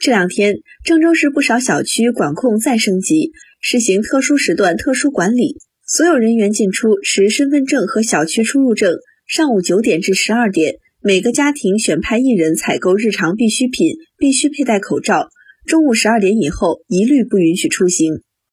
这两天郑州市不少小区管控再升级实行特殊时段特殊管理。所有人员进出持身份证和小区出入证上午九点至十二点每个家庭选派一人采购日常必需品必须佩戴口罩。中午十二点以后一律不允许出行。